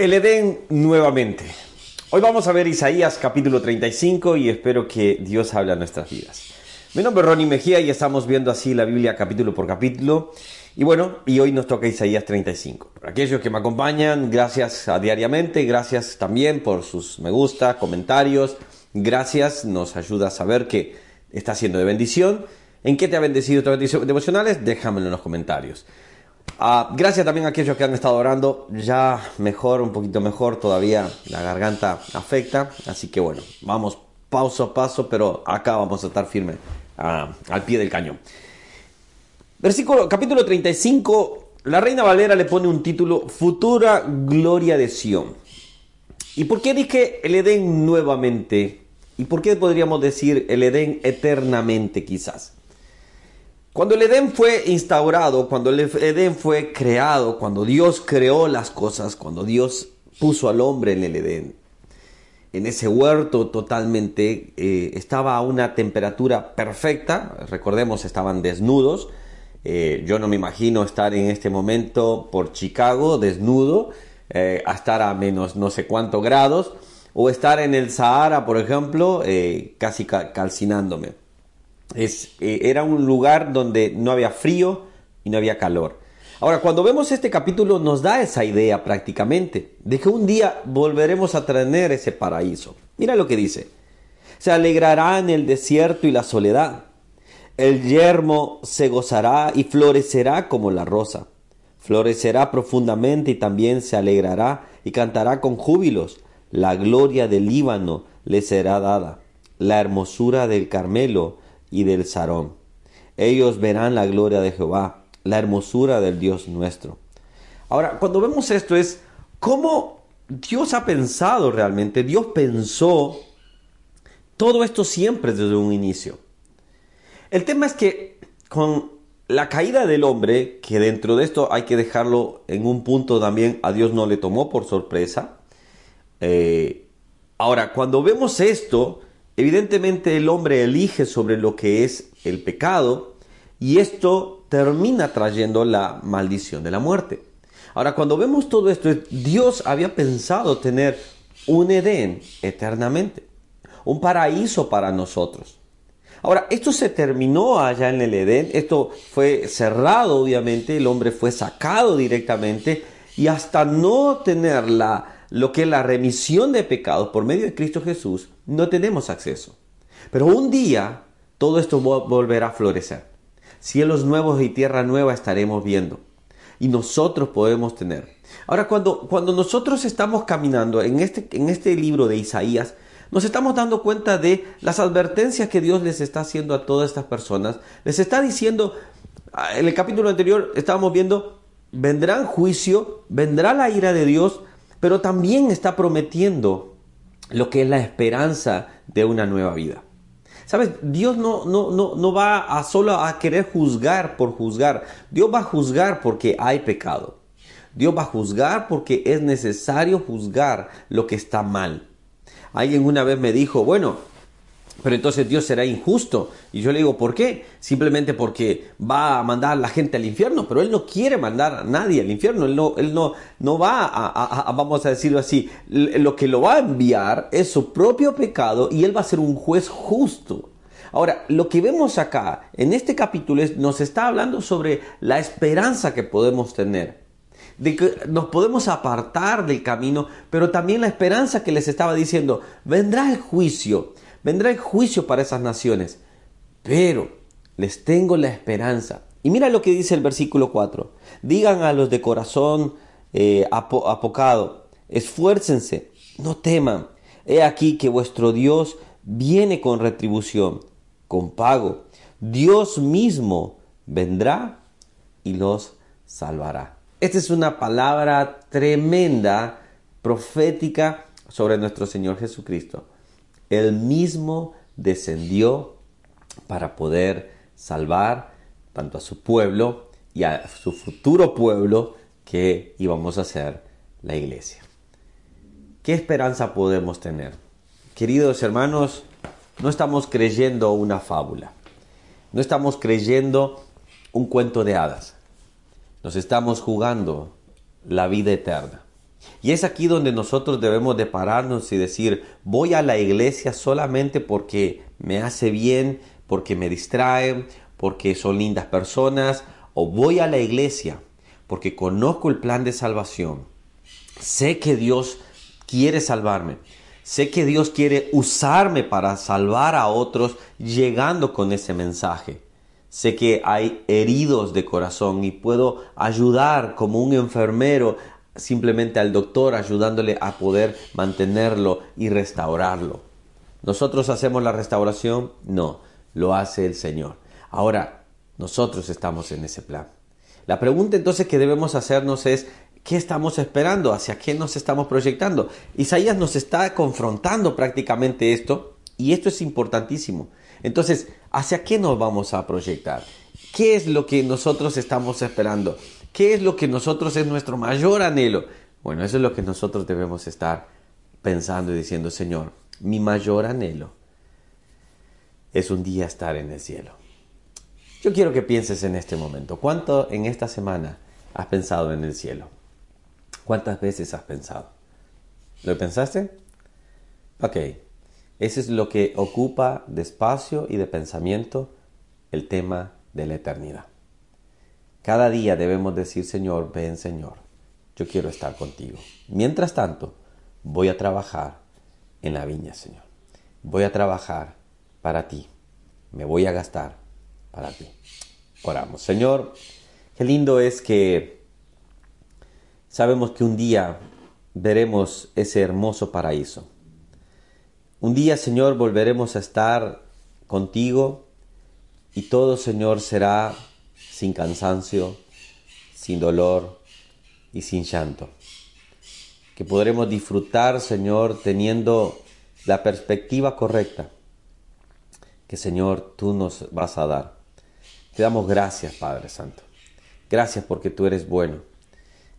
El Edén nuevamente. Hoy vamos a ver Isaías capítulo 35 y espero que Dios hable a nuestras vidas. Mi nombre es Ronnie Mejía y estamos viendo así la Biblia capítulo por capítulo. Y bueno, y hoy nos toca Isaías 35. Para aquellos que me acompañan, gracias a diariamente, gracias también por sus me gusta, comentarios. Gracias, nos ayuda a saber que está siendo de bendición. ¿En qué te ha bendecido tus bendiciones devocionales? Déjamelo en los comentarios. Ah, gracias también a aquellos que han estado orando. Ya mejor, un poquito mejor. Todavía la garganta afecta. Así que bueno, vamos paso a paso, pero acá vamos a estar firmes ah, al pie del cañón. Versículo, capítulo 35. La Reina Valera le pone un título Futura Gloria de Sión. ¿Y por qué dije el Edén nuevamente? ¿Y por qué podríamos decir el Edén eternamente quizás? Cuando el Edén fue instaurado, cuando el Edén fue creado, cuando Dios creó las cosas, cuando Dios puso al hombre en el Edén, en ese huerto totalmente, eh, estaba a una temperatura perfecta, recordemos, estaban desnudos, eh, yo no me imagino estar en este momento por Chicago desnudo, eh, a estar a menos no sé cuántos grados, o estar en el Sahara, por ejemplo, casi calcinándome. Eh, era un lugar donde no había frío y no había calor. Ahora, cuando vemos este capítulo nos da esa idea prácticamente de que un día volveremos a tener ese paraíso. Mira lo que dice. Se alegrará en el desierto y la soledad. El yermo se gozará y florecerá como la rosa. Florecerá profundamente y también se alegrará y cantará con júbilos. La gloria del Líbano le será dada. La hermosura del Carmelo y del Sarón. Ellos verán la gloria de Jehová, la hermosura del Dios nuestro. Ahora, cuando vemos esto es cómo Dios ha pensado realmente, Dios pensó todo esto siempre desde un inicio. El tema es que con la caída del hombre, que dentro de esto hay que dejarlo en un punto también, a Dios no le tomó por sorpresa. Eh, ahora, cuando vemos esto, Evidentemente el hombre elige sobre lo que es el pecado y esto termina trayendo la maldición de la muerte. Ahora, cuando vemos todo esto, Dios había pensado tener un Edén eternamente, un paraíso para nosotros. Ahora, esto se terminó allá en el Edén, esto fue cerrado obviamente, el hombre fue sacado directamente y hasta no tener la, lo que es la remisión de pecados por medio de Cristo Jesús, no tenemos acceso. Pero un día todo esto volverá a florecer. Cielos nuevos y tierra nueva estaremos viendo. Y nosotros podemos tener. Ahora, cuando, cuando nosotros estamos caminando en este, en este libro de Isaías, nos estamos dando cuenta de las advertencias que Dios les está haciendo a todas estas personas. Les está diciendo, ah, en el capítulo anterior estábamos viendo, vendrá juicio, vendrá la ira de Dios, pero también está prometiendo lo que es la esperanza de una nueva vida. ¿Sabes? Dios no, no, no, no va a solo a querer juzgar por juzgar. Dios va a juzgar porque hay pecado. Dios va a juzgar porque es necesario juzgar lo que está mal. Alguien una vez me dijo, bueno, pero entonces Dios será injusto. Y yo le digo, ¿por qué? Simplemente porque va a mandar a la gente al infierno, pero Él no quiere mandar a nadie al infierno. Él no, él no, no va a, vamos a decirlo así, lo que lo va a enviar es su propio pecado y Él va a ser un juez justo. Ahora, lo que vemos acá en este capítulo es, nos está hablando sobre la esperanza que podemos tener de que nos podemos apartar del camino, pero también la esperanza que les estaba diciendo, vendrá el juicio, vendrá el juicio para esas naciones, pero les tengo la esperanza. Y mira lo que dice el versículo 4. Digan a los de corazón eh, apocado, esfuércense, no teman. He aquí que vuestro Dios viene con retribución, con pago. Dios mismo vendrá y los salvará. Esta es una palabra tremenda, profética sobre nuestro Señor Jesucristo. Él mismo descendió para poder salvar tanto a su pueblo y a su futuro pueblo que íbamos a ser la iglesia. ¿Qué esperanza podemos tener? Queridos hermanos, no estamos creyendo una fábula, no estamos creyendo un cuento de hadas, nos estamos jugando la vida eterna. Y es aquí donde nosotros debemos de pararnos y decir, voy a la iglesia solamente porque me hace bien, porque me distrae, porque son lindas personas, o voy a la iglesia porque conozco el plan de salvación. Sé que Dios quiere salvarme. Sé que Dios quiere usarme para salvar a otros llegando con ese mensaje. Sé que hay heridos de corazón y puedo ayudar como un enfermero simplemente al doctor ayudándole a poder mantenerlo y restaurarlo. ¿Nosotros hacemos la restauración? No, lo hace el Señor. Ahora, nosotros estamos en ese plan. La pregunta entonces que debemos hacernos es, ¿qué estamos esperando? ¿Hacia qué nos estamos proyectando? Isaías nos está confrontando prácticamente esto y esto es importantísimo. Entonces, ¿hacia qué nos vamos a proyectar? ¿Qué es lo que nosotros estamos esperando? ¿Qué es lo que nosotros es nuestro mayor anhelo? Bueno, eso es lo que nosotros debemos estar pensando y diciendo, Señor, mi mayor anhelo es un día estar en el cielo. Yo quiero que pienses en este momento. ¿Cuánto en esta semana has pensado en el cielo? ¿Cuántas veces has pensado? ¿Lo pensaste? Ok. Ese es lo que ocupa de espacio y de pensamiento el tema de la eternidad. Cada día debemos decir, Señor, ven Señor, yo quiero estar contigo. Mientras tanto, voy a trabajar en la viña, Señor. Voy a trabajar para ti. Me voy a gastar para ti. Oramos. Señor, qué lindo es que sabemos que un día veremos ese hermoso paraíso. Un día, Señor, volveremos a estar contigo y todo, Señor, será sin cansancio, sin dolor y sin llanto. Que podremos disfrutar, Señor, teniendo la perspectiva correcta que, Señor, tú nos vas a dar. Te damos gracias, Padre Santo. Gracias porque tú eres bueno.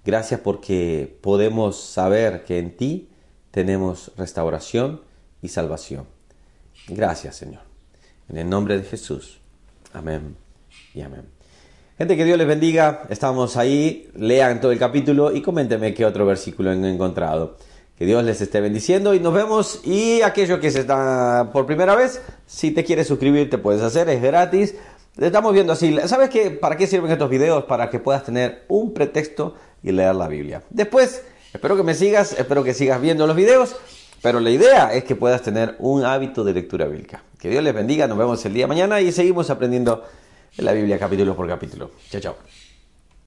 Gracias porque podemos saber que en ti tenemos restauración y salvación. Gracias, Señor. En el nombre de Jesús. Amén y amén. Gente, que Dios les bendiga. Estamos ahí. Lean todo el capítulo y coméntenme qué otro versículo han encontrado. Que Dios les esté bendiciendo y nos vemos. Y aquello que se está por primera vez, si te quieres suscribir, te puedes hacer, es gratis. Estamos viendo así. ¿Sabes qué? ¿Para qué sirven estos videos? Para que puedas tener un pretexto y leer la Biblia. Después, espero que me sigas, espero que sigas viendo los videos. Pero la idea es que puedas tener un hábito de lectura bíblica. Que Dios les bendiga, nos vemos el día de mañana y seguimos aprendiendo la Biblia capítulo por capítulo. Chao, chao.